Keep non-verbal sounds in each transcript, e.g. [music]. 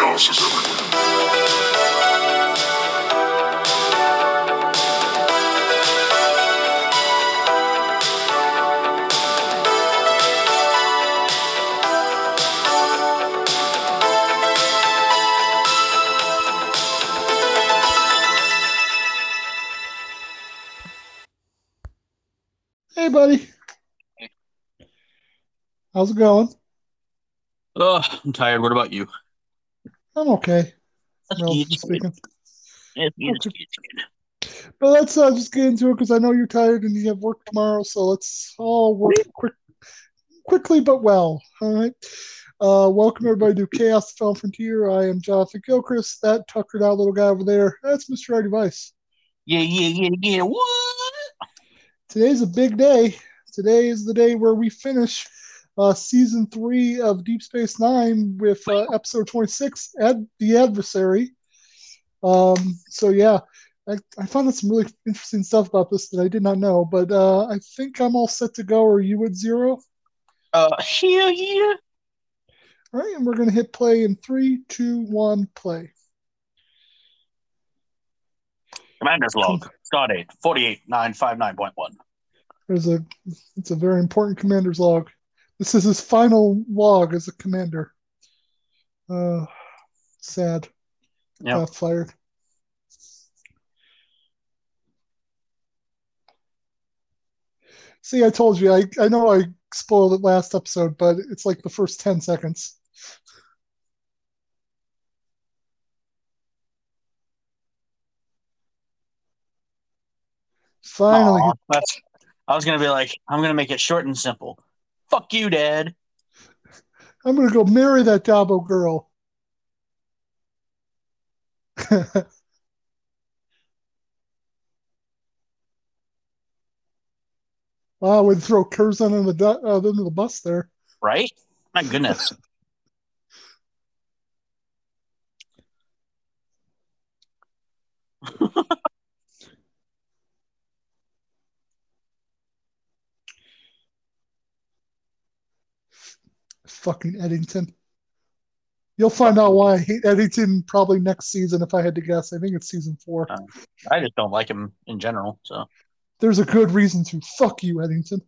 Chaos is everywhere. Hey, buddy. How's it going? Oh, I'm tired. What about you? I'm okay, That's good. speaking. That's good. That's good. But let's uh, just get into it because I know you're tired and you have work tomorrow. So let's all work quick, quickly but well. All right. Uh, welcome everybody to Chaos the Final Frontier. I am Jonathan Gilchrist. That tuckered out little guy over there. That's Mr. R D Vice. Yeah, yeah, yeah, yeah. What? Today's a big day. Today is the day where we finish uh, season three of Deep Space Nine with uh, episode 26, Ad- The Adversary. Um, so, yeah, I, I found out some really interesting stuff about this that I did not know, but uh, I think I'm all set to go. Are you at zero? Uh, hell yeah. All right, and we're going to hit play in three, two, one, play. Commander's log. Stardate 48959.1. There's a, it's a very important commander's log. This is his final log as a commander. Uh, sad. Yep. Got fired. See, I told you. I, I know I spoiled it last episode, but it's like the first 10 seconds. Finally. Aw, that's. I was gonna be like, I'm gonna make it short and simple. Fuck you, Dad. I'm going to go marry that Dabo girl. [laughs] wow, we'd throw Curzon under the, uh, under the bus there. Right? My goodness. [laughs] [laughs] Fucking Eddington. You'll find out why I hate Eddington probably next season if I had to guess. I think it's season four. Uh. I just don't like him in general. So There's a good reason to. Fuck you, Eddington.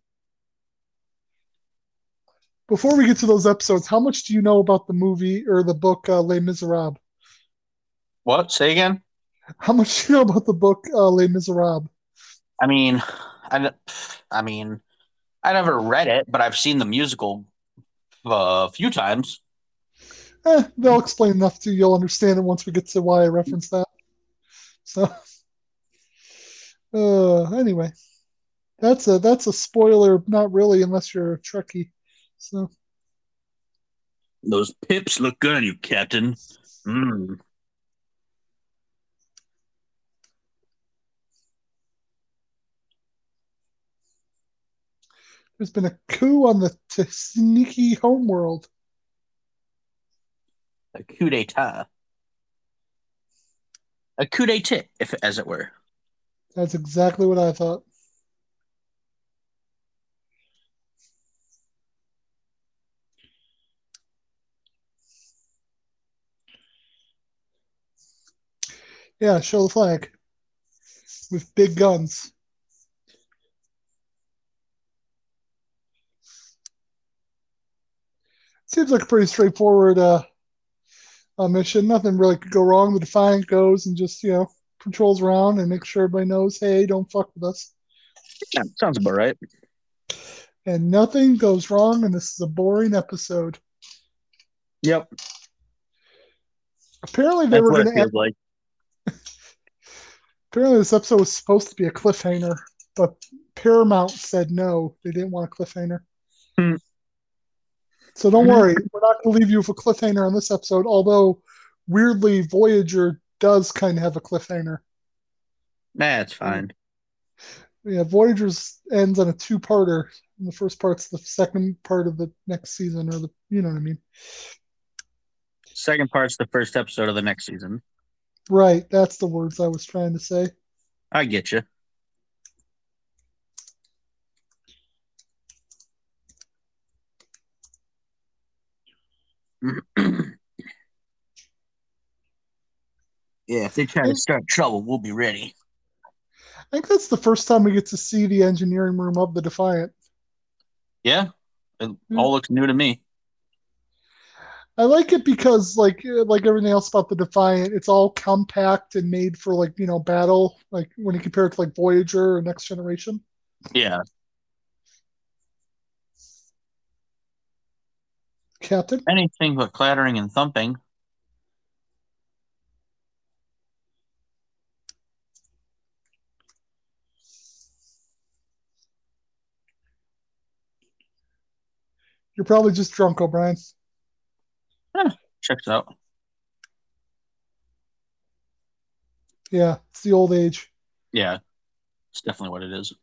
Before we get to those episodes, how much do you know about the movie or the book uh, Les Miserables? what? Say again? How much do you know about the book uh, Les Miserables? I mean, I, I mean, I never read it, but I've seen the musical a few times. Eh, they'll explain enough to you. You'll understand it once we get to why I reference that. So, uh, anyway, that's a that's a spoiler. Not really, unless you're a Trekkie. So, Those pips look good on you, Captain. Mm. There's been a coup on the Tzenkethi homeworld. A coup d'etat. A coup d'etat, if as it were. That's exactly what I thought. Yeah, show the flag with big guns. Seems like a pretty straightforward uh, uh, mission. Nothing really could go wrong. The Defiant goes and just, you know, patrols around and makes sure everybody knows, hey, don't fuck with us. Yeah, sounds about right. And nothing goes wrong, and this is a boring episode. Yep. Apparently, they That's were going to. like. [laughs] Apparently, this episode was supposed to be a cliffhanger, but Paramount said no. They didn't want a cliffhanger. Hmm. So don't Hmm. worry, we're not going to leave you with a cliffhanger on this episode. Although, weirdly, Voyager does kind of have a cliffhanger. Nah, it's fine. Yeah, Voyager's ends on a two-parter. And the first part's the second part of the next season, or the you know what I mean. Second part's the first episode of the next season. Right, that's the words I was trying to say. I get you. [clears throat] Yeah, if they try to start trouble, we'll be ready. I think that's the first time we get to see the engineering room of the Defiant. Yeah, it Hmm. all looks new to me. I like it because like uh, like everything else about the Defiant, it's all compact and made for like you know battle. Like when you compare it to like Voyager or Next Generation. Yeah, Captain, anything but clattering and thumping. you're probably just drunk, O'Brien. Checks out. Yeah, it's the old age. Yeah, it's definitely what it is.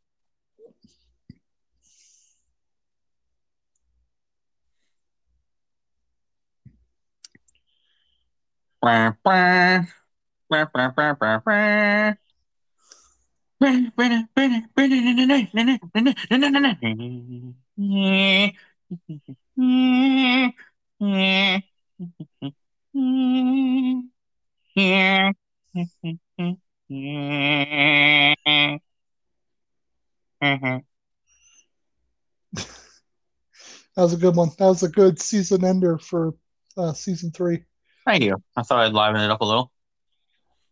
That was a good one. That was a good season ender for uh, season three. Thank you. I thought I'd liven it up a little.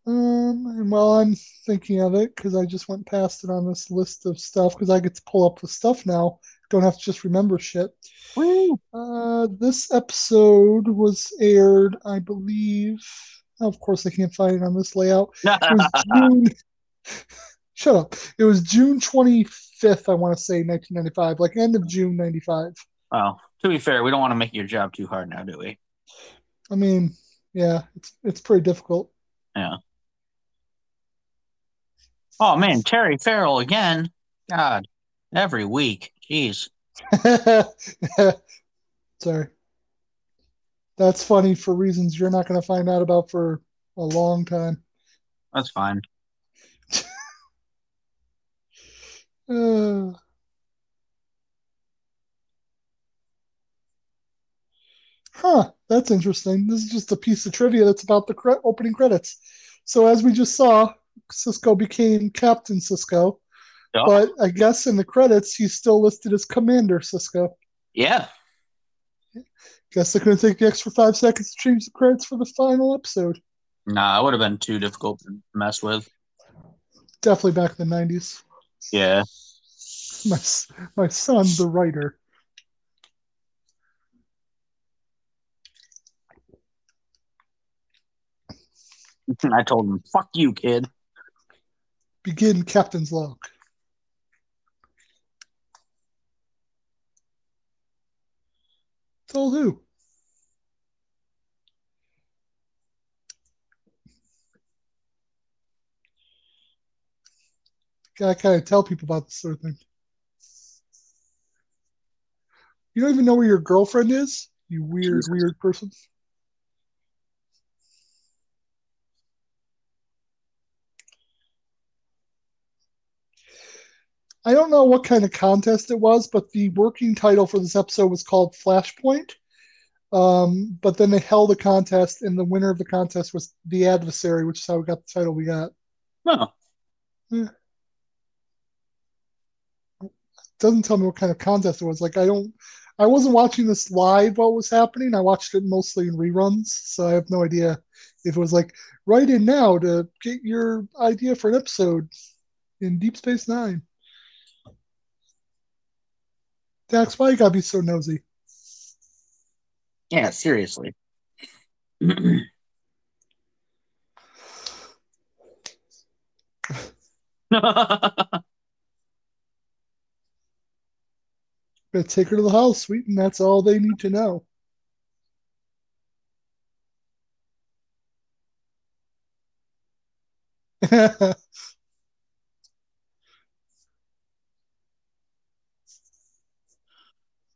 Um, and while I'm thinking of it, because I just went past it on this list of stuff, because I get to pull up the stuff now, don't have to just remember shit. Uh, this episode was aired, I believe. Of course, I can't find it on this layout. [laughs] June. [laughs] Shut up. It was June 25th, I want to say, 1995, like end of June 95. Well, to be fair, we don't want to make your job too hard now, do we? I mean, yeah, it's it's pretty difficult. Yeah. Oh man, Terry Farrell again. God, every week. Jeez. [laughs] Sorry. That's funny for reasons you're not going to find out about for a long time. That's fine. [laughs] Uh, huh, that's interesting. This is just a piece of trivia that's about the cre- opening credits. So, as we just saw, Sisko became Captain Sisko, Yeah. but I guess in the credits, he's still listed as Commander Sisko. Yeah. Guess they're going to take the extra five seconds to change the credits for the final episode. Nah, it would have been too difficult to mess with. Definitely back in the 90s. Yeah. My, my son, the writer. [laughs] I told him, fuck you, kid. Begin Captain's Log. Told who? Gotta kind of tell people about this sort of thing. You don't even know where your girlfriend is? You weird, weird person. I don't know what kind of contest it was, but the working title for this episode was called Flashpoint. Um, but then they held a contest, and the winner of the contest was The Adversary, which is how we got the title we got. No. doesn't tell me what kind of contest it was. Like I don't, I wasn't watching this live while it was happening. I watched it mostly in reruns, so I have no idea if it was like write in now to get your idea for an episode in Deep Space Nine. Dax, why you gotta be so nosy? Yeah, seriously. [laughs] Gotta take her to the house, sweet, and that's all they need to know. [laughs]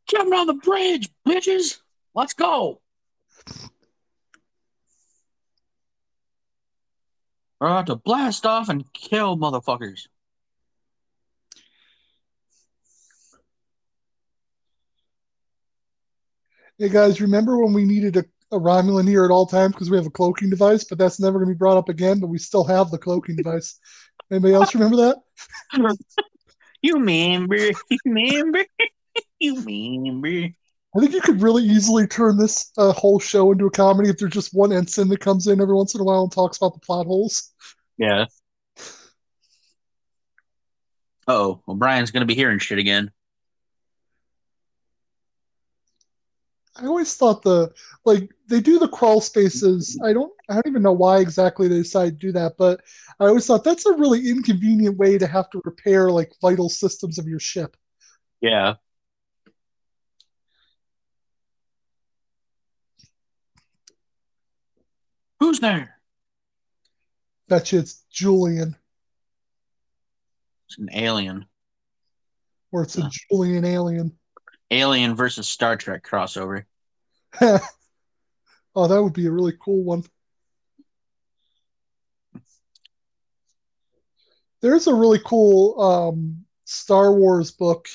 Jumping on the bridge, bitches. Let's go. We're about to blast off and kill motherfuckers. Hey guys, remember when we needed a, a Romulan here at all times because we have a cloaking device, but that's never going to be brought up again. But we still have the cloaking device. Anybody else remember that? [laughs] You remember? You remember? [laughs] you remember? I think you could really easily turn this uh, whole show into a comedy if there's just one ensign that comes in every once in a while and talks about the plot holes. Yeah. Oh, well, Brian's gonna be hearing shit again. I always thought the like they do the crawl spaces. I don't I don't even know why exactly they decided to do that, but I always thought that's a really inconvenient way to have to repair like vital systems of your ship. Yeah. There? Bet you it's Julian It's an alien. or it's a Huh. Julian alien. Alien versus Star Trek crossover. [laughs] oh, that would be a really cool one. There's a really cool um, Star Wars book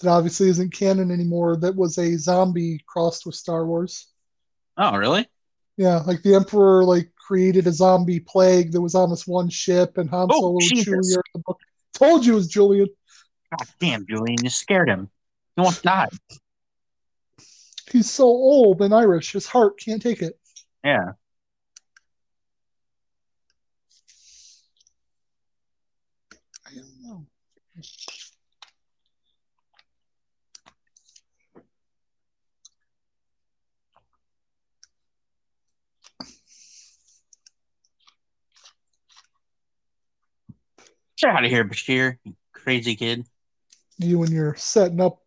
that obviously isn't canon anymore that was a zombie crossed with Star Wars. Oh, really? Yeah, like the Emperor like created a zombie plague that was on this one ship, and Han Oh, Solo and Jesus. Chewie in the book. Told you it was Julian. God damn, Julian, you scared him. He almost died. He's so old and Irish, his heart can't take it. Yeah. I don't know. Get out of here, Bashir, you crazy kid. You and you're setting up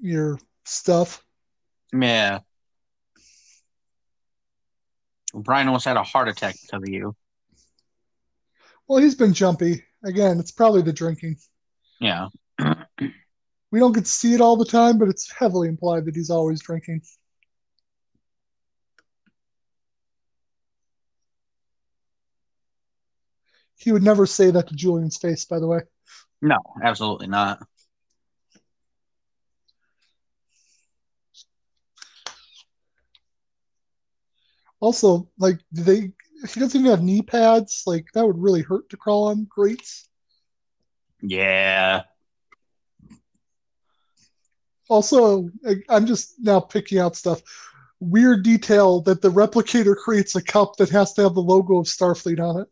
your stuff. Yeah. Brian almost had a heart attack because of you. Well, he's been jumpy. Again, it's probably the drinking. Yeah. [clears throat] We don't get to see it all the time, but it's heavily implied that he's always drinking. He would never say that to Julian's face, by the way. No, absolutely not. Also, like, do they? He doesn't even have knee pads. Like, that would really hurt to crawl on grates. Yeah. Also, I'm just now picking out stuff. Weird detail that the replicator creates a cup that has to have the logo of Starfleet on it.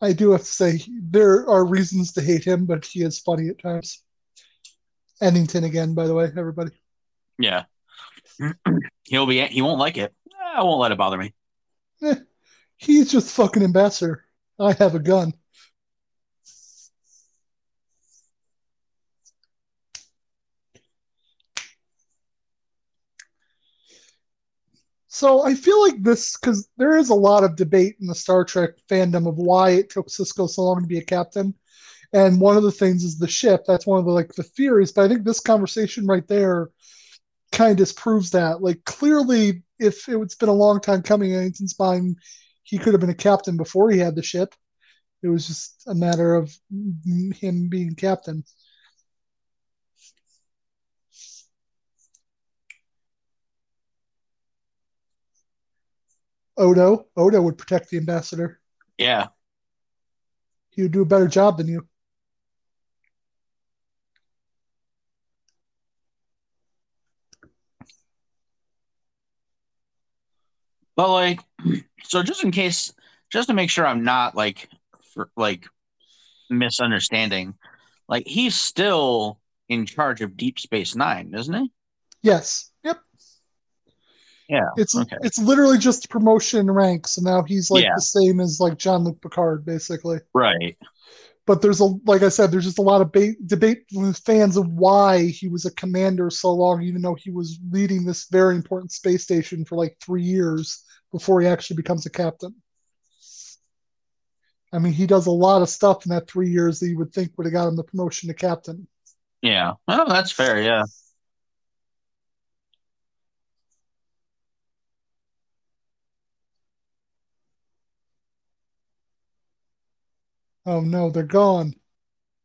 I do have to say there are reasons to hate him, but he is funny at times. Eddington again, by the way, everybody. Yeah. [clears throat] He'll be he won't like it. I won't let it bother me. Eh, he's just fucking ambassador. I have a gun. So I feel like this because there is a lot of debate in the Star Trek fandom of why it took Sisko so long to be a captain, and one of the things is the ship. That's one of the like the theories. But I think this conversation right there kind of disproves that. Like clearly, if it's been a long time coming in Anton's mind, he could have been a captain before he had the ship. It was just a matter of him being captain. Odo, Odo would protect the ambassador. Yeah. He would do a better job than you. But like so just in case just to make sure I'm not like for, like misunderstanding, like he's still in charge of Deep Space Nine, isn't he? Yes. Yeah. It's Okay. it's literally just promotion ranks, and now he's like Yeah. the same as like Jean-Luc Picard, basically. Right. But there's a like I said, there's just a lot of ba- debate with fans of why he was a commander so long, even though he was leading this very important space station for like three years before he actually becomes a captain. I mean, he does a lot of stuff in that three years that you would think would have got him the promotion to captain. Yeah. Oh, that's fair. Yeah. Oh no, they're gone.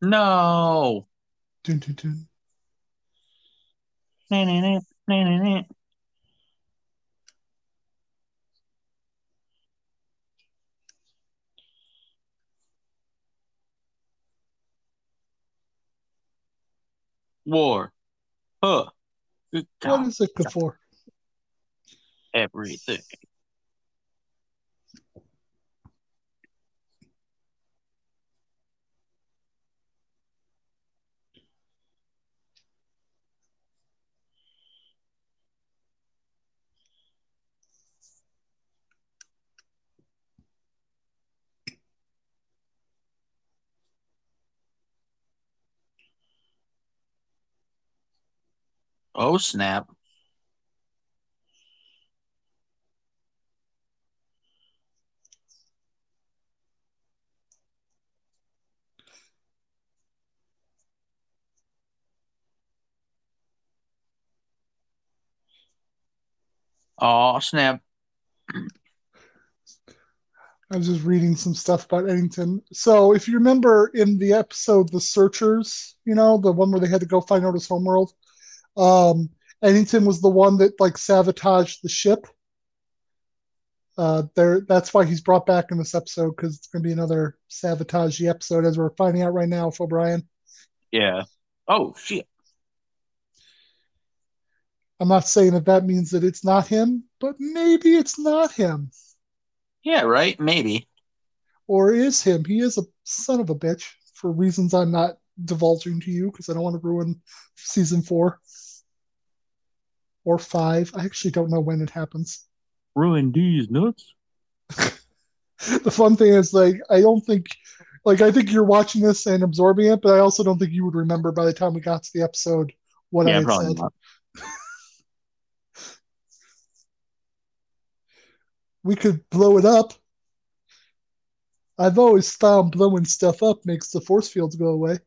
No. Dun, dun, dun. War. Huh. What is it for? Everything. Oh, snap. Oh, snap. I was just reading some stuff about Eddington. So, if you remember in the episode The Searchers, you know, the one where they had to go find Odo's Homeworld, um, Eddington was the one that like sabotaged the ship. Uh, there, that's why he's brought back in this episode because it's going to be another sabotage episode, as we're finding out right now, for Brian. Yeah. Oh, shit. I'm not saying that that means that it's not him, but maybe it's not him, Yeah, right? Maybe. or is him. He is a son of a bitch for reasons I'm not divulging to you because I don't want to ruin season four or five. I actually don't know when it happens. Ruin these nuts. [laughs] The fun thing is, like, I don't think, like, I think you're watching this and absorbing it, but I also don't think you would remember by the time we got to the episode what I Yeah, probably said. [laughs] We could blow it up. I've always found blowing stuff up makes the force fields go away.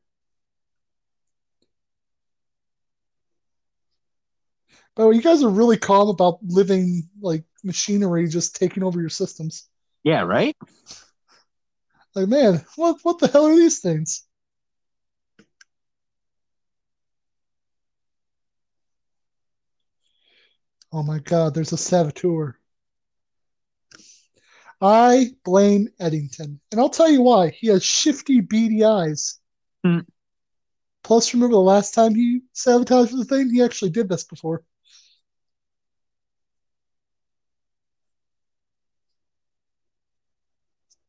Way, you guys are really calm about living like machinery just taking over your systems. Yeah, right? Like, man, what what the hell are these things? Oh my god, there's a saboteur. I blame Eddington. And I'll tell you why. He has shifty, beady eyes. Hmm. Plus, remember the last time he sabotaged the thing? He actually did this before.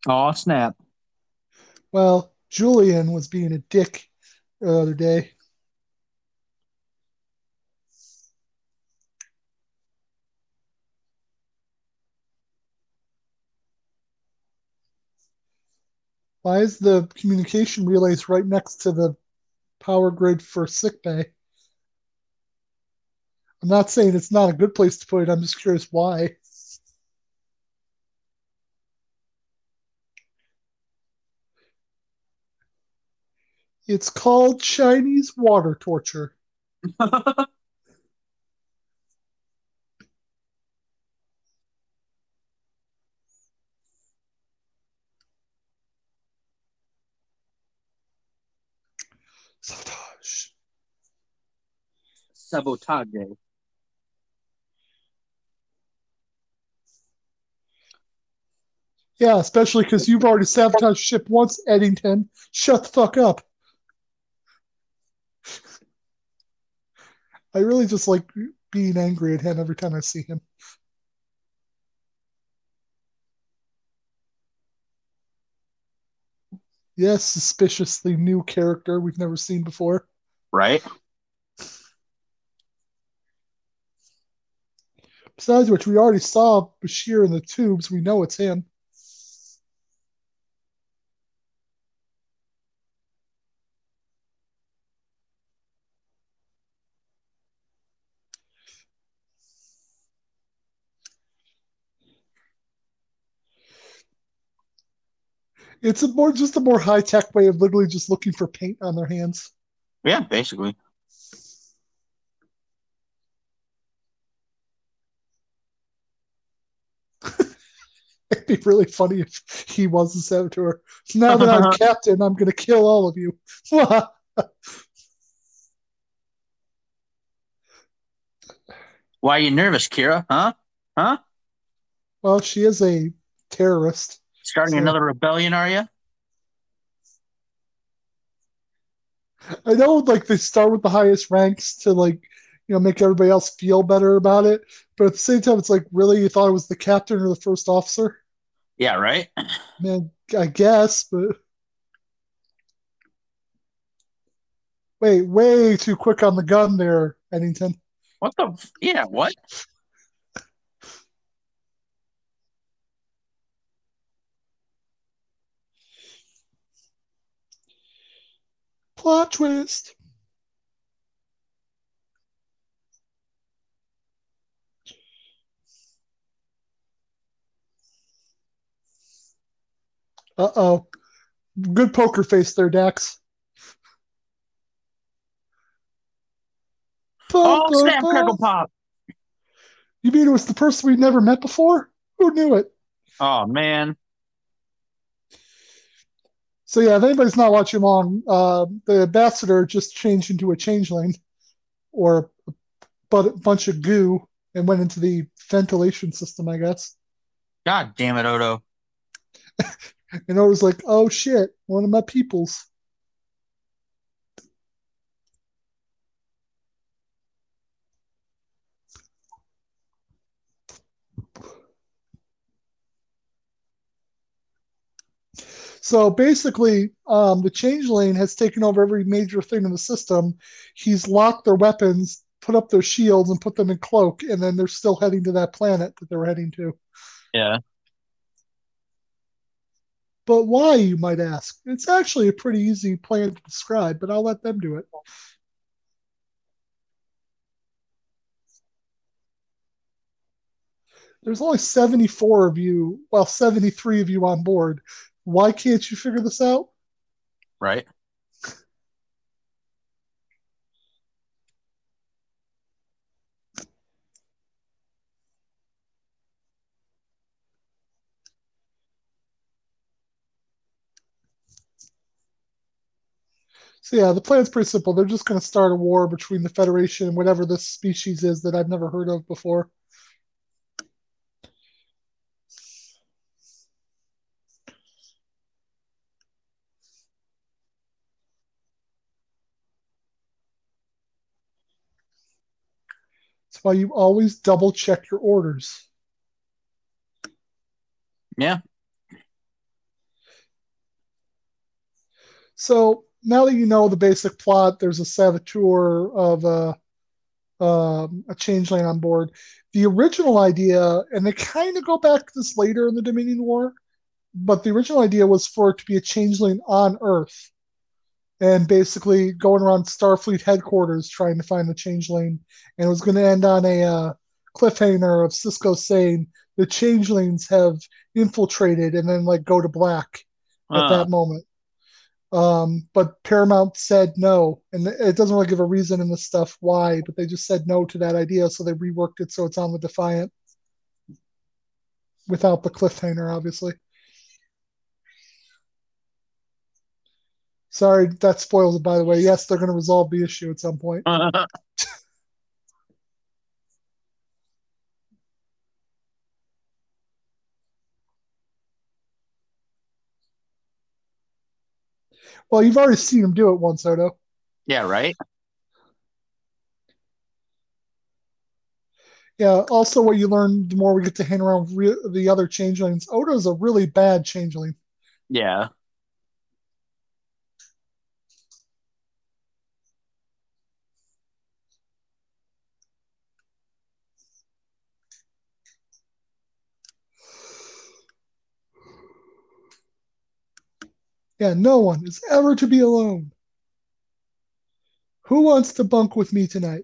Oh, snap. Well, Julian was being a dick the other day. Why is the communication relays right next to the power grid for sickbay? I'm not saying it's not a good place to put it. I'm just curious why. It's called Chinese water torture. [laughs] Sabotage. Sabotage. Yeah, especially because you've already sabotaged ship once, Eddington. Shut the fuck up. [laughs] I really just like being angry at him every time I see him. Yes, suspiciously new character we've never seen before. Right? Besides which, we already saw Bashir in the tubes. We know it's him. It's a more just a more high tech way of literally just looking for paint on their hands. Yeah, basically. [laughs] It'd be really funny if he was the saboteur. Now that I'm [laughs] captain, I'm going to kill all of you. [laughs] Why are you nervous, Kira? Huh? Huh? well, she is a terrorist. Starting So- another rebellion, are you? I know, like they start with the highest ranks to like, you know, make everybody else feel better about it. But at the same time, it's like, really, you thought it was the captain or the first officer? Yeah, right. Man, I guess, but wait, way too quick on the gun there, Eddington. What the? Yeah, what? Plot twist. Uh oh. Good poker face there, Dax. Oh, snap, crackle pop! You mean it was the person we've never met before? Who knew it? Oh man. So yeah, if anybody's not watching along, uh, the ambassador just changed into a changeling, or a bunch of goo, and went into the ventilation system, I guess. God damn it, Odo. [laughs] And I was like, "Oh shit, one of my peoples." So basically, um, the changeling has taken over every major thing in the system. He's locked their weapons, put up their shields, and put them in cloak, and then they're still heading to that planet that they're heading to. Yeah. But why, you might ask? It's actually a pretty easy plan to describe, but I'll let them do it. There's only 74 of you, well, 73 of you on board. Why can't you figure this out? Right. So yeah, the plan's pretty simple. They're just going to start a war between the Federation and whatever this species is that I've never heard of before. That's why you always double check your orders. Yeah. So now that you know the basic plot, there's a saboteur of a um, a changeling on board. The original idea, and they kind of go back to this later in the Dominion War, but the original idea was for it to be a changeling on Earth, and basically going around Starfleet headquarters trying to find the changeling, and it was going to end on a uh, cliffhanger of Sisko saying the changelings have infiltrated, and then like go to black at Uh, that moment. Um, but Paramount said no, and it doesn't really give a reason in this stuff why, but they just said no to that idea, so they reworked it so it's on the Defiant without the cliffhanger, obviously. Sorry, that spoils it, by the way. Yes, they're going to resolve the issue at some point. [laughs] Well, you've already seen them do it once, Odo. yeah, right. Yeah. Also, what you learn the more we get to hang around re- the other changelings, Odo's a really bad changeling. Yeah. Yeah, no one is ever to be alone. Who wants to bunk with me tonight?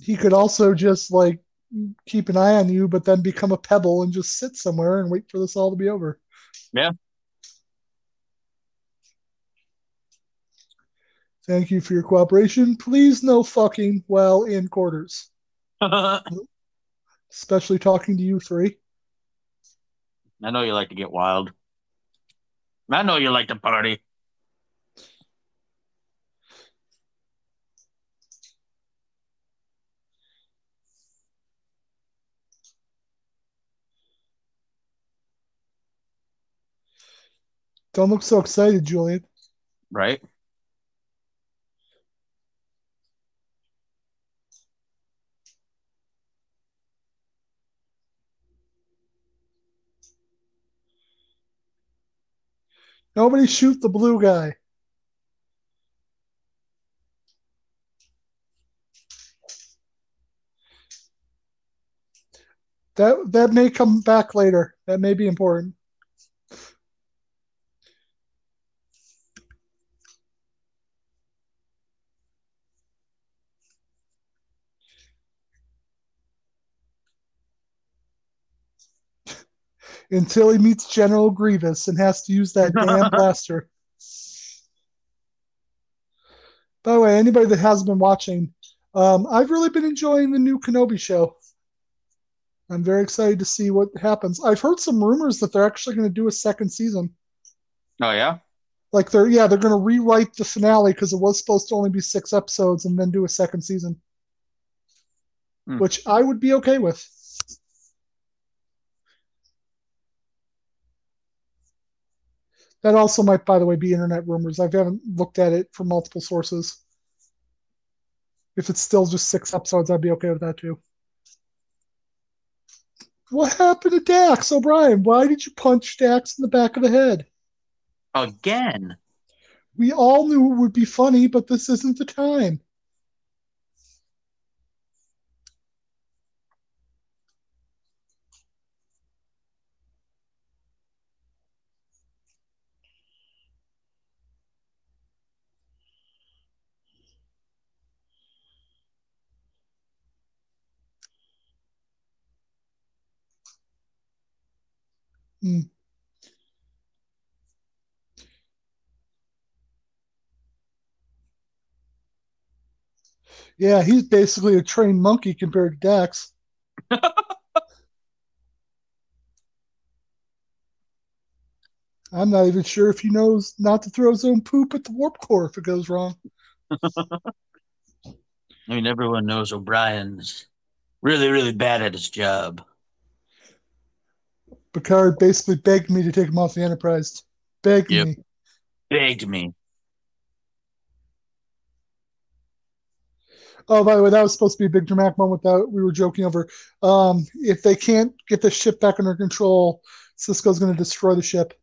he could also just like keep an eye on you, but then become a pebble and just sit somewhere and wait for this all to be over. Yeah. Thank you for your cooperation. Please no fucking while in quarters, [laughs] especially talking to you three. I know you like to get wild. I know you like to party. Don't look so excited, Julian. Right? Nobody shoot the blue guy. That that may come back later. That may be important. Until he meets General Grievous and has to use that [laughs] damn blaster. By the way, anybody that hasn't been watching, um, I've really been enjoying the new Kenobi show. I'm very excited to see what happens. I've heard some rumors that they're actually going to do a second season. Oh yeah? Like they're yeah, they're going to rewrite the finale because it was supposed to only be six episodes and then do a second season, Hmm. which I would be okay with. That also might, by the way, be internet rumors. I haven't looked at it from multiple sources. If it's still just six episodes, I'd be okay with that too. What happened to Dax O'Brien? Why did you punch Dax in the back of the head? Again. We all knew it would be funny, but this isn't the time. Hmm. Yeah, he's basically a trained monkey compared to Dax. I'm not even sure if he knows not to throw his own poop at the warp core if it goes wrong. [laughs] I mean, everyone knows O'Brien's really, really bad at his job. Picard basically begged me to take him off the Enterprise. Begged Yep. me. Begged me. Oh, by the way, that was supposed to be a big dramatic moment that we were joking over. Um, if they can't get the ship back under control, Sisko's going to destroy the ship.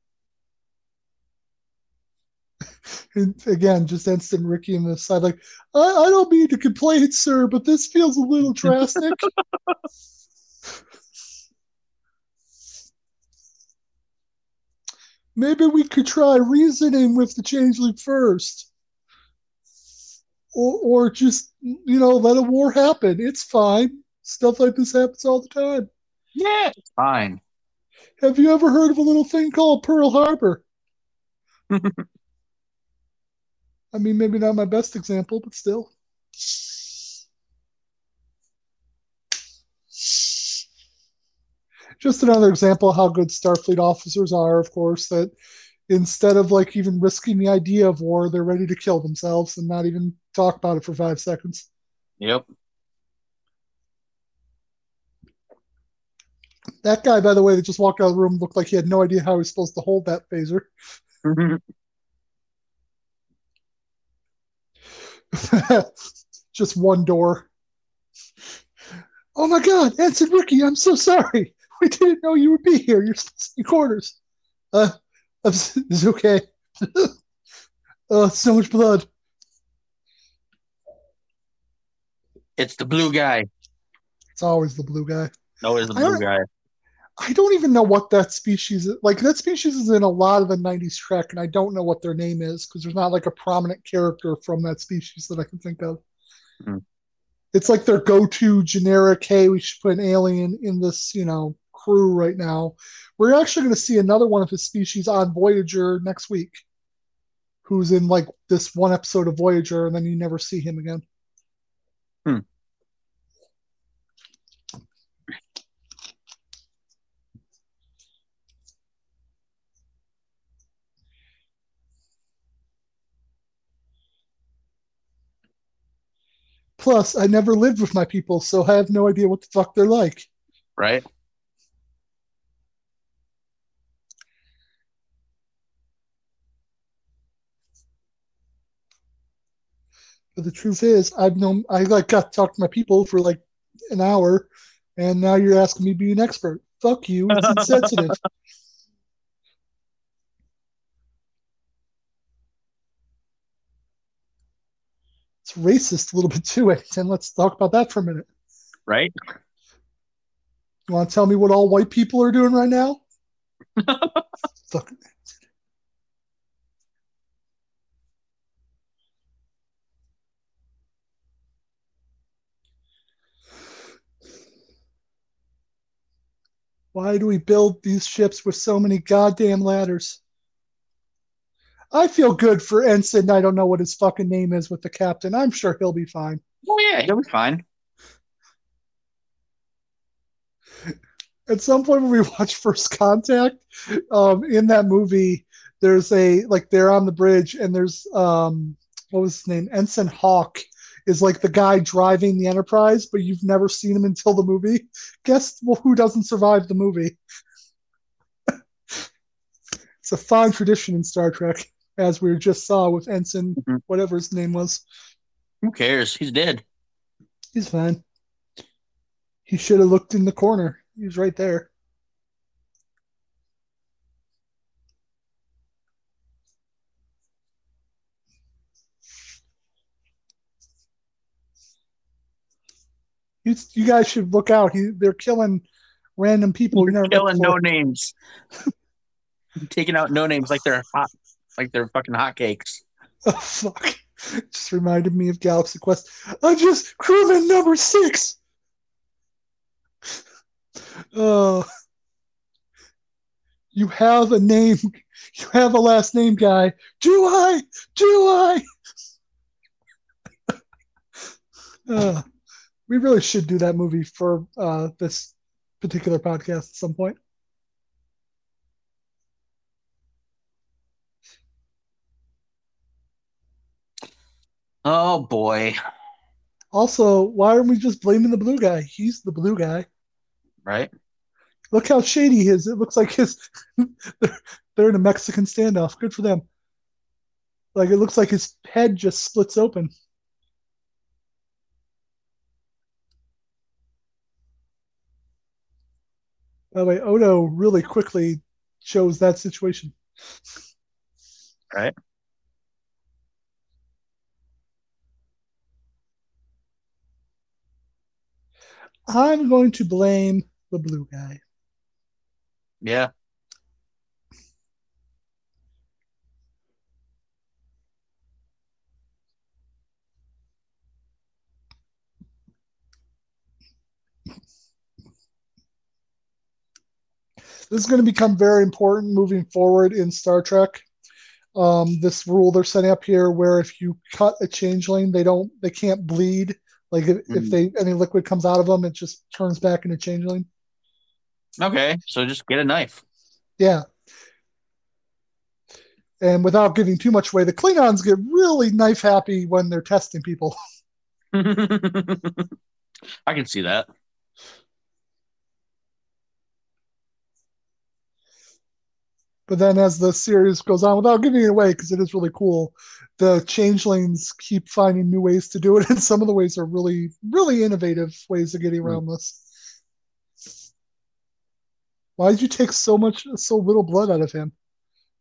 And [laughs] again, just instant Ricky in the side, like, I, I don't mean to complain, sir, but this feels a little drastic. [laughs] Maybe we could try reasoning with the changeling first. Or, or just, you know, let a war happen. It's fine. Stuff like this happens all the time. Yeah, it's fine. Have you ever heard of a little thing called Pearl Harbor? [laughs] I mean, maybe not my best example, but still. Just another example of how good Starfleet officers are, of course, that instead of like even risking the idea of war, they're ready to kill themselves and not even talk about it for five seconds. Yep. That guy, by the way, that just walked out of the room looked like he had no idea how he was supposed to hold that phaser. [laughs] [laughs] just one door. Oh my God, Ensign Ricky, I'm so sorry. [laughs] We didn't know you would be here. You're to be quarters. Uh, it's okay. [laughs] oh, so much blood. it's the blue guy. It's always the blue guy. No, it's the blue guy. I don't even know what that species is. Like that species is in a lot of the '90s Trek, and I don't know what their name is because there's not like a prominent character from that species that I can think of. Hmm. It's like their go-to generic. Hey, we should put an alien in this, you know, crew right now. We're actually going to see another one of his species on Voyager next week, who's in like this one episode of Voyager, and then you never see him again. Hmm. Plus, I never lived with my people, so I have no idea what the fuck they're like. Right? But the truth is, I've known I like got to talk to my people for like an hour, and now you're asking me to be an expert. Fuck you. It's insensitive. [laughs] it's racist a little bit too, and let's talk about that for a minute. Right? You want to tell me what all white people are doing right now? [laughs] Fuck. Why do we build these ships with so many goddamn ladders? I feel good for Ensign. I don't know what his fucking name is with the captain. I'm sure he'll be fine. Oh yeah, he'll be fine. At some point when we [laughs] watch First Contact, um, in that movie, there's a like they're on the bridge and there's um what was his name? Ensign Hawk is like the guy driving the Enterprise, but you've never seen him until the movie. [laughs] Guess well, who doesn't survive the movie? [laughs] it's a fine tradition in Star Trek, as we just saw with Ensign, Mhm. whatever his name was. Who cares? He's dead. He's fine. He should have looked in the corner. He was right there. You, you guys should look out. He, they're killing random people. You never Killing no names. [laughs] Taking out no names like they're hot, like they're fucking hotcakes. Oh, fuck. [laughs] Just reminded me of Galaxy Quest. I'm just crewman number six. [laughs] Oh. You have a name. You have a last name, guy. Do I? Do I? Uh, we really should do that movie for uh, this particular podcast at some point. Oh boy. Also, why aren't we just blaming the blue guy? He's the blue guy. Right? Look how shady he is. It looks like his [laughs] they're, they're in a Mexican standoff. Good for them. Like it looks like his head just splits open. By the way, Odo really quickly shows that situation. Right? I'm going to blame the blue guy. Yeah. This is going to become very important moving forward in Star Trek. Um, this rule they're setting up here, where if you cut a changeling, they don't, they can't bleed. Like if, if Mhm. they any liquid comes out of them, it just turns back into changeling. Okay. So just get a knife. Yeah. And without giving too much away, the Klingons get really knife happy when they're testing people. [laughs] I can see that. But then as the series goes on, without giving it away, because it is really cool, the changelings keep finding new ways to do it, [laughs] and some of the ways are really, really innovative ways of getting around this. Why did you take so much, so little blood out of him?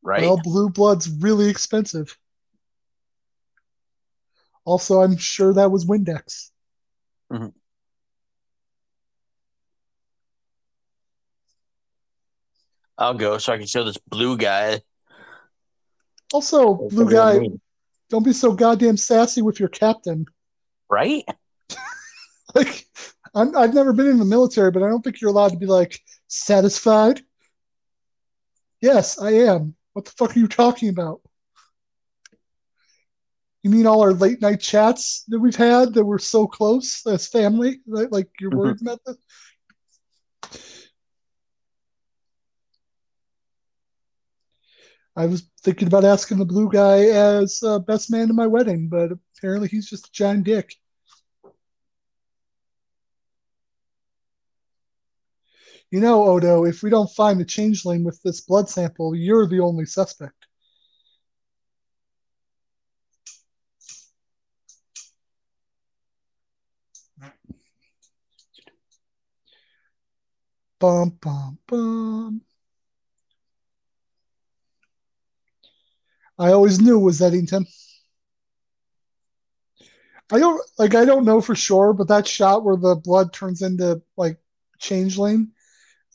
Right? Well, blue blood's really expensive. Also, I'm sure that was Windex. Mhm. I'll go so I can show this blue guy. Also, blue guy, don't be so goddamn sassy with your captain. Right? [laughs] Like, I'm, I've never been in the military, but I don't think you're allowed to be like satisfied. Yes, I am. What the fuck are you talking about? You mean all our late night chats that we've had that were so close as family? Like, like you're Mhm. worried about that? I was thinking about asking the blue guy as uh, best man to my wedding, but apparently he's just a giant dick. You know, Odo, if we don't find the changeling with this blood sample, you're the only suspect. Bum, bum, bum. I always knew it was Eddington. I don't like I don't know for sure, but that shot where the blood turns into like changeling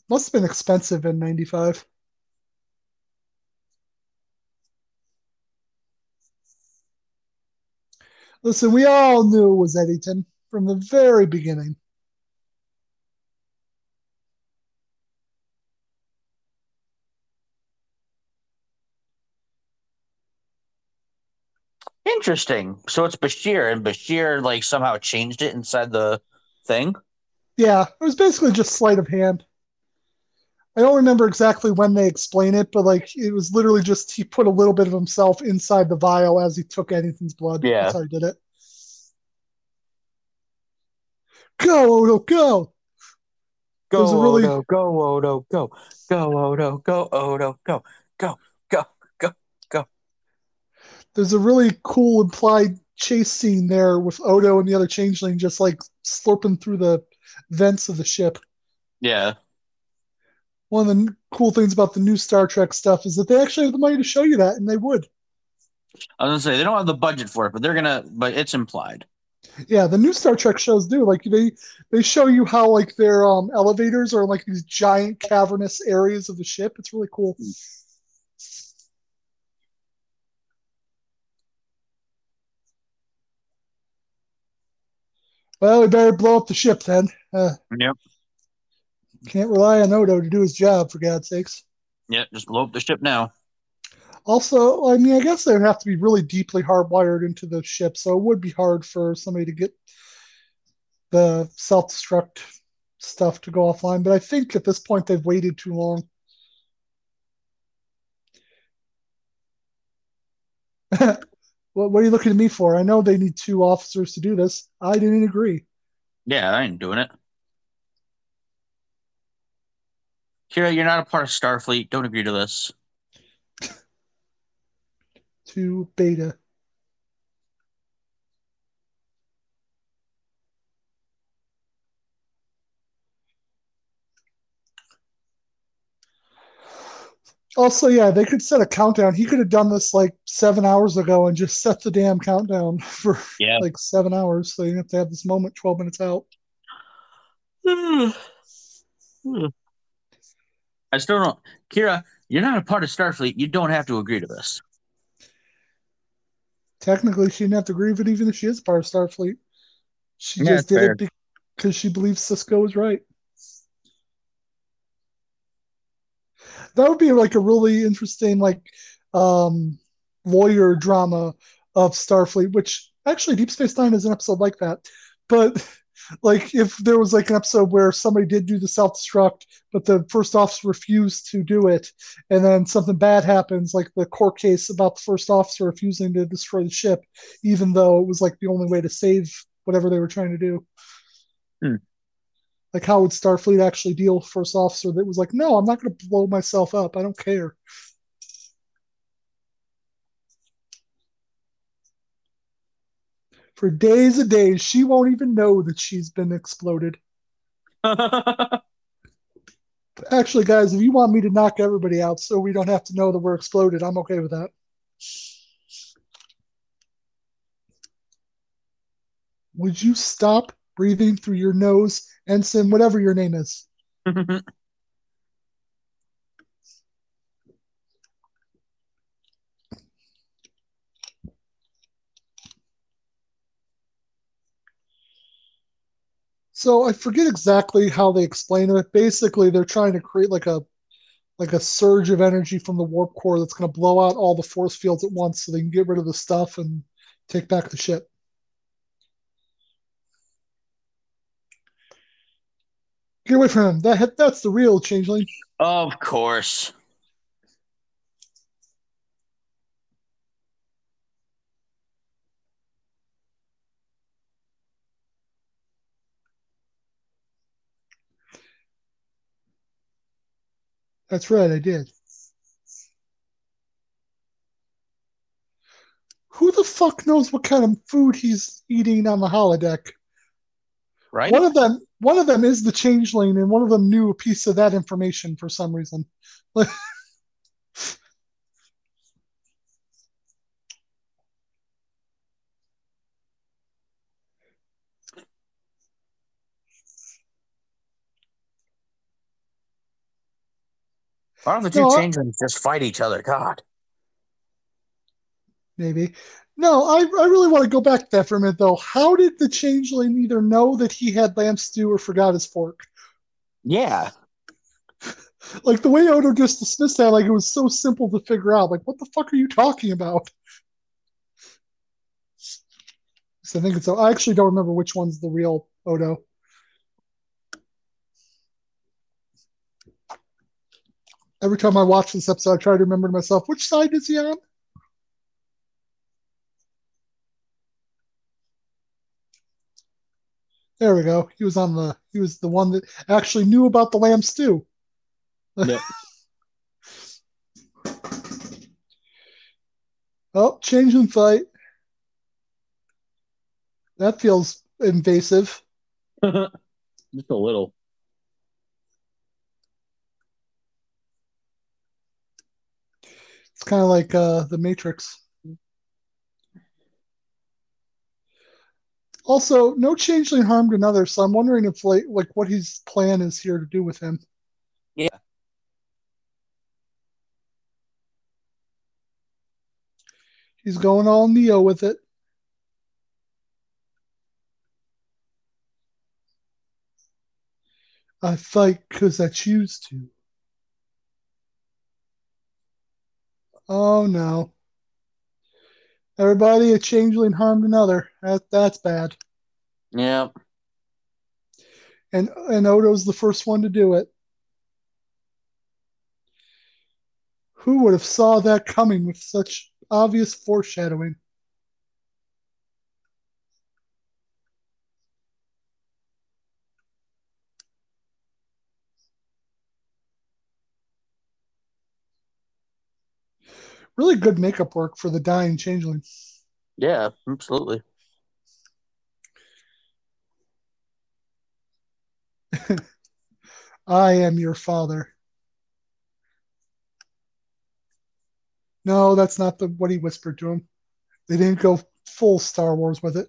must have been expensive in 95. Listen, we all knew it was Eddington from the very beginning. Interesting. So it's Bashir, and Bashir like somehow changed it inside the thing. Yeah, it was basically just sleight of hand. I don't remember exactly when they explain it, but like it was literally just he put a little bit of himself inside the vial as he took Eddington's blood. Yeah. That's how he did it. Go, Odo, go! Go really- Odo, go Odo, go, go Odo, go Odo, go, go. There's a really cool implied chase scene there with Odo and the other changeling just like slurping through the vents of the ship. Yeah. One of the cool things about the new Star Trek stuff is that they actually have the money to show you that, and they would. I was gonna say they don't have the budget for it, but they're gonna. But it's implied. Yeah, the new Star Trek shows do. Like they they show you how like their um elevators are like these giant cavernous areas of the ship. It's really cool. Well, we better blow up the ship then. Uh, Yep. can't rely on Odo to do his job, for God's sakes. Yeah. Just blow up the ship now. Also, I mean, I guess they'd have to be really deeply hardwired into the ship, so it would be hard for somebody to get the self destruct stuff to go offline. But I think at this point they've waited too long. [laughs] what, what are you looking at me for? I know they need two officers to do this. I didn't agree. Yeah, I ain't doing it. Kira, you're not a part of Starfleet. Don't agree to this. [laughs] To beta. Also, yeah, they could set a countdown. He could have done this like seven hours ago and just set the damn countdown [laughs] for Yeah. like seven hours. So you have to have this moment 12 minutes out. [sighs] Hmm. I still don't. Kira, you're not a part of Starfleet. You don't have to agree to this. Technically, she didn't have to agree with it even if she is part of Starfleet. She Yeah, just did fair. it because she believes Sisko was right. That would be like a really interesting like um lawyer drama of Starfleet, which actually Deep Space Nine is an episode like that. But [laughs] like if there was like an episode where somebody did do the self-destruct, but the first officer refused to do it, and then something bad happens, like the court case about the first officer refusing to destroy the ship, even though it was like the only way to save whatever they were trying to do. Hmm. Like, how would Starfleet actually deal with first officer that was like, no, I'm not going to blow myself up. I don't care. For days and days, she won't even know that she's been exploded. [laughs] Actually, guys, if you want me to knock everybody out so we don't have to know that we're exploded, I'm okay with that. Would you stop breathing through your nose, ensign, whatever your name is? [laughs] So I forget exactly how they explain it. Basically, they're trying to create like a like a surge of energy from the warp core that's going to blow out all the force fields at once, so they can get rid of the stuff and take back the ship. Get away from him. That that's the real changeling. Of course. That's right, I did. Who the fuck knows what kind of food he's eating on the holodeck? Right? One of them, one of them is the changeling, and one of them knew a piece of that information for some reason. Why don't the two No, changelings just fight each other? God. maybe. No, I, I really want to go back to that for a minute though. How did the changeling either know that he had lamb stew or forgot his fork? Yeah. [laughs] Like the way Odo just dismissed that, like it was so simple to figure out. Like, what the fuck are you talking about? So I think it's. I actually don't remember which one's the real Odo. Every time I watch this episode, I try to remember to myself which side is he on. There we go. He was on the. He was the one that actually knew about the lamb stew. Yep. [laughs] Oh, changeling fight. That feels invasive. [laughs] Just a little. It's kind of like uh, the Matrix. Also, no changeling harmed another, so I'm wondering if like like what his plan is here to do with him. Yeah. He's going all Neo with it. I fight because I choose to. Oh no. Everybody, a changeling harmed another. That, that's bad. Yeah. And and Odo's the first one to do it. Who would have saw that coming with such obvious foreshadowing? Really good makeup work for the dying changeling. Yeah, absolutely. [laughs] I am your father. No, that's not the what he whispered to him. They didn't go full Star Wars with it.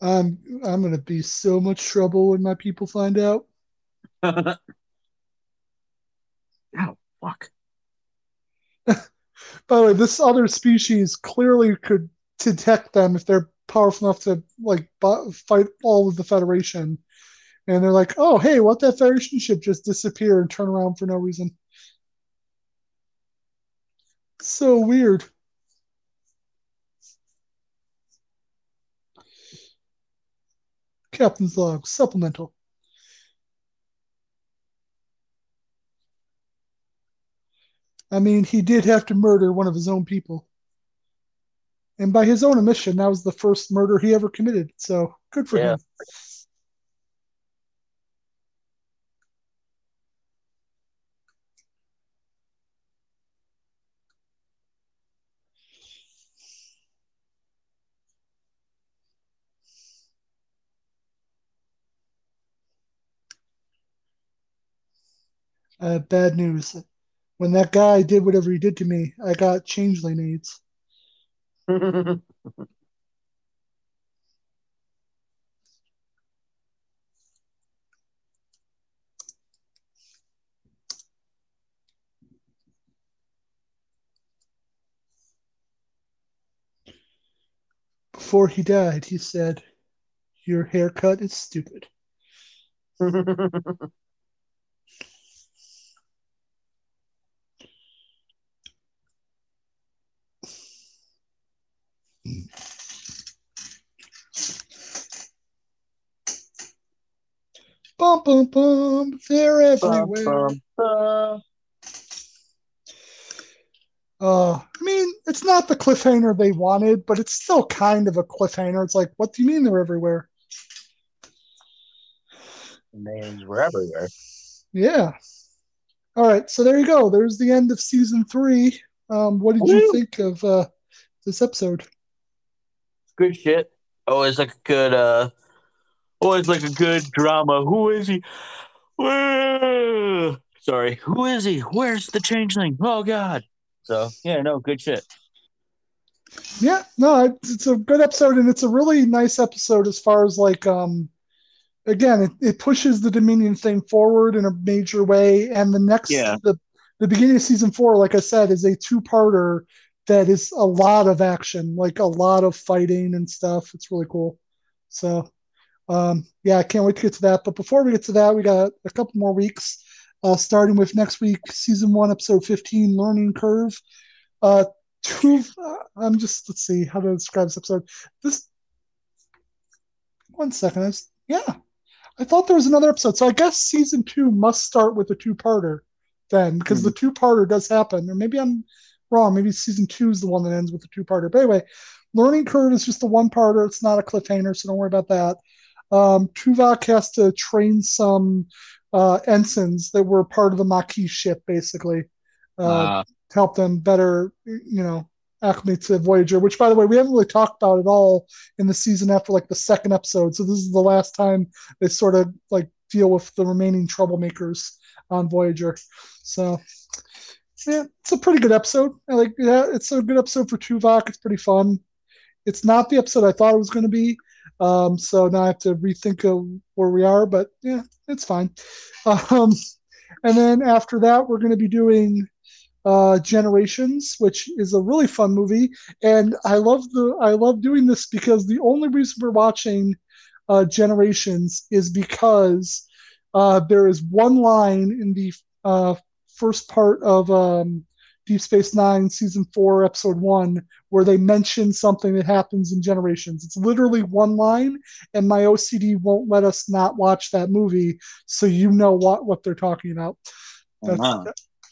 I'm I'm gonna be so much trouble when my people find out. [laughs] Ow, oh, fuck. [laughs] By the way, this other species clearly could detect them if they're powerful enough to like fight all of the Federation, and they're like, "Oh, hey, what that Federation ship just disappear and turn around for no reason?" So weird. Captain's log supplemental. I mean, he did have to murder one of his own people. And by his own admission, that was the first murder he ever committed. So good for Yeah. him. Uh, bad news. When that guy did whatever he did to me, I got changeling aids. [laughs] Before he died, he said, Your haircut is stupid. [laughs] Bum, bum, bum. They're everywhere. Bum, bum, Uh, I mean, it's not the cliffhanger they wanted, but it's still kind of a cliffhanger. It's like, what do you mean they're everywhere? Names were everywhere. Yeah. All right, so there you go. There's the end of season three. Um, what did you think of uh, this episode? Good shit. Always like a good uh always like a good drama. Who is he? Whoa. Sorry. Who is he? Where's the changeling? Oh god. So yeah, no, good shit. Yeah, no, it's, it's a good episode, and it's a really nice episode as far as like, um, again, it, it pushes the Dominion thing forward in a major way. And the next, Yeah. the the beginning of season four, like I said, is a two parter that is a lot of action, like a lot of fighting and stuff. It's really cool. So, um, yeah, I can't wait to get to that. But before we get to that, we got a couple more weeks, uh, starting with next week, season one, episode 15, Learning Curve. Uh, two, uh, I'm just, let's see how to describe this episode. This, one second. I was, yeah, I thought there was another episode. So I guess season two must start with a two parter then, because the two parter does happen. Or maybe I'm wrong. Maybe season two is the one that ends with the two parter. But anyway, Learning Curve is just a one parter. It's not a cliffhanger, so don't worry about that. Um, Tuvok has to train some uh, ensigns that were part of the Maquis ship, basically, uh, Uh, to help them better, you know, acclimate to Voyager. Which, by the way, we haven't really talked about at all in the season after like the second episode. So this is the last time they sort of like deal with the remaining troublemakers on Voyager. So yeah, it's a pretty good episode. I like yeah, it's a good episode for Tuvok. It's pretty fun. It's not the episode I thought it was going to be. Um, so now I have to rethink of where we are, but yeah, it's fine. Um, and then after that, we're going to be doing uh, Generations, which is a really fun movie. And I love the I love doing this because the only reason we're watching uh, Generations is because uh, there is one line in the uh, first part of um, Deep Space Nine, season four, episode one, where they mention something that happens in Generations. It's literally one line, and my OCD won't let us not watch that movie, so you know what what they're talking about. That's, wow.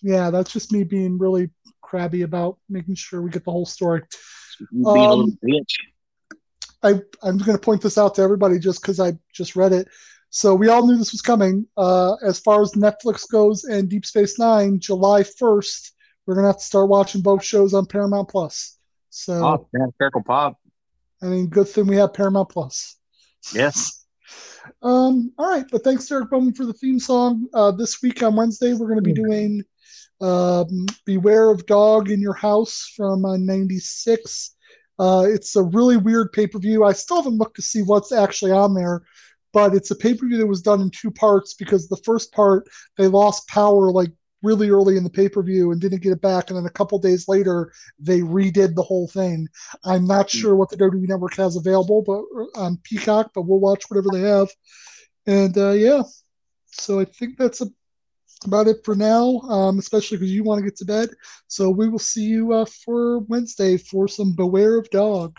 yeah, that's just me being really crabby about making sure we get the whole story. Being a little um. I, I'm going to point this out to everybody just because I just read it. So we all knew this was coming. Uh, as far as Netflix goes and Deep Space Nine, July 1st, we're to have to start watching both shows on Paramount Plus. So, Oh, yeah, Circle Pop. I mean, good thing we have Paramount Plus. Yes. [laughs] Um, all right, but thanks, Derek Bowman, for the theme song. Uh, this week on Wednesday, we're going to be doing um, Beware of Dog in Your House from uh, 96. Uh, it's a really weird pay per view. I still haven't looked to see what's actually on there, but it's a pay per view that was done in two parts because the first part, they lost power like really early in the pay per view and didn't get it back. And then a couple days later, they redid the whole thing. I'm not sure what the WWE Network has available, but on Peacock, but we'll watch whatever they have. And uh, yeah, so I think that's a, about it for now, um, especially because you want to get to bed. So we will see you uh, for Wednesday for some Beware of Dog.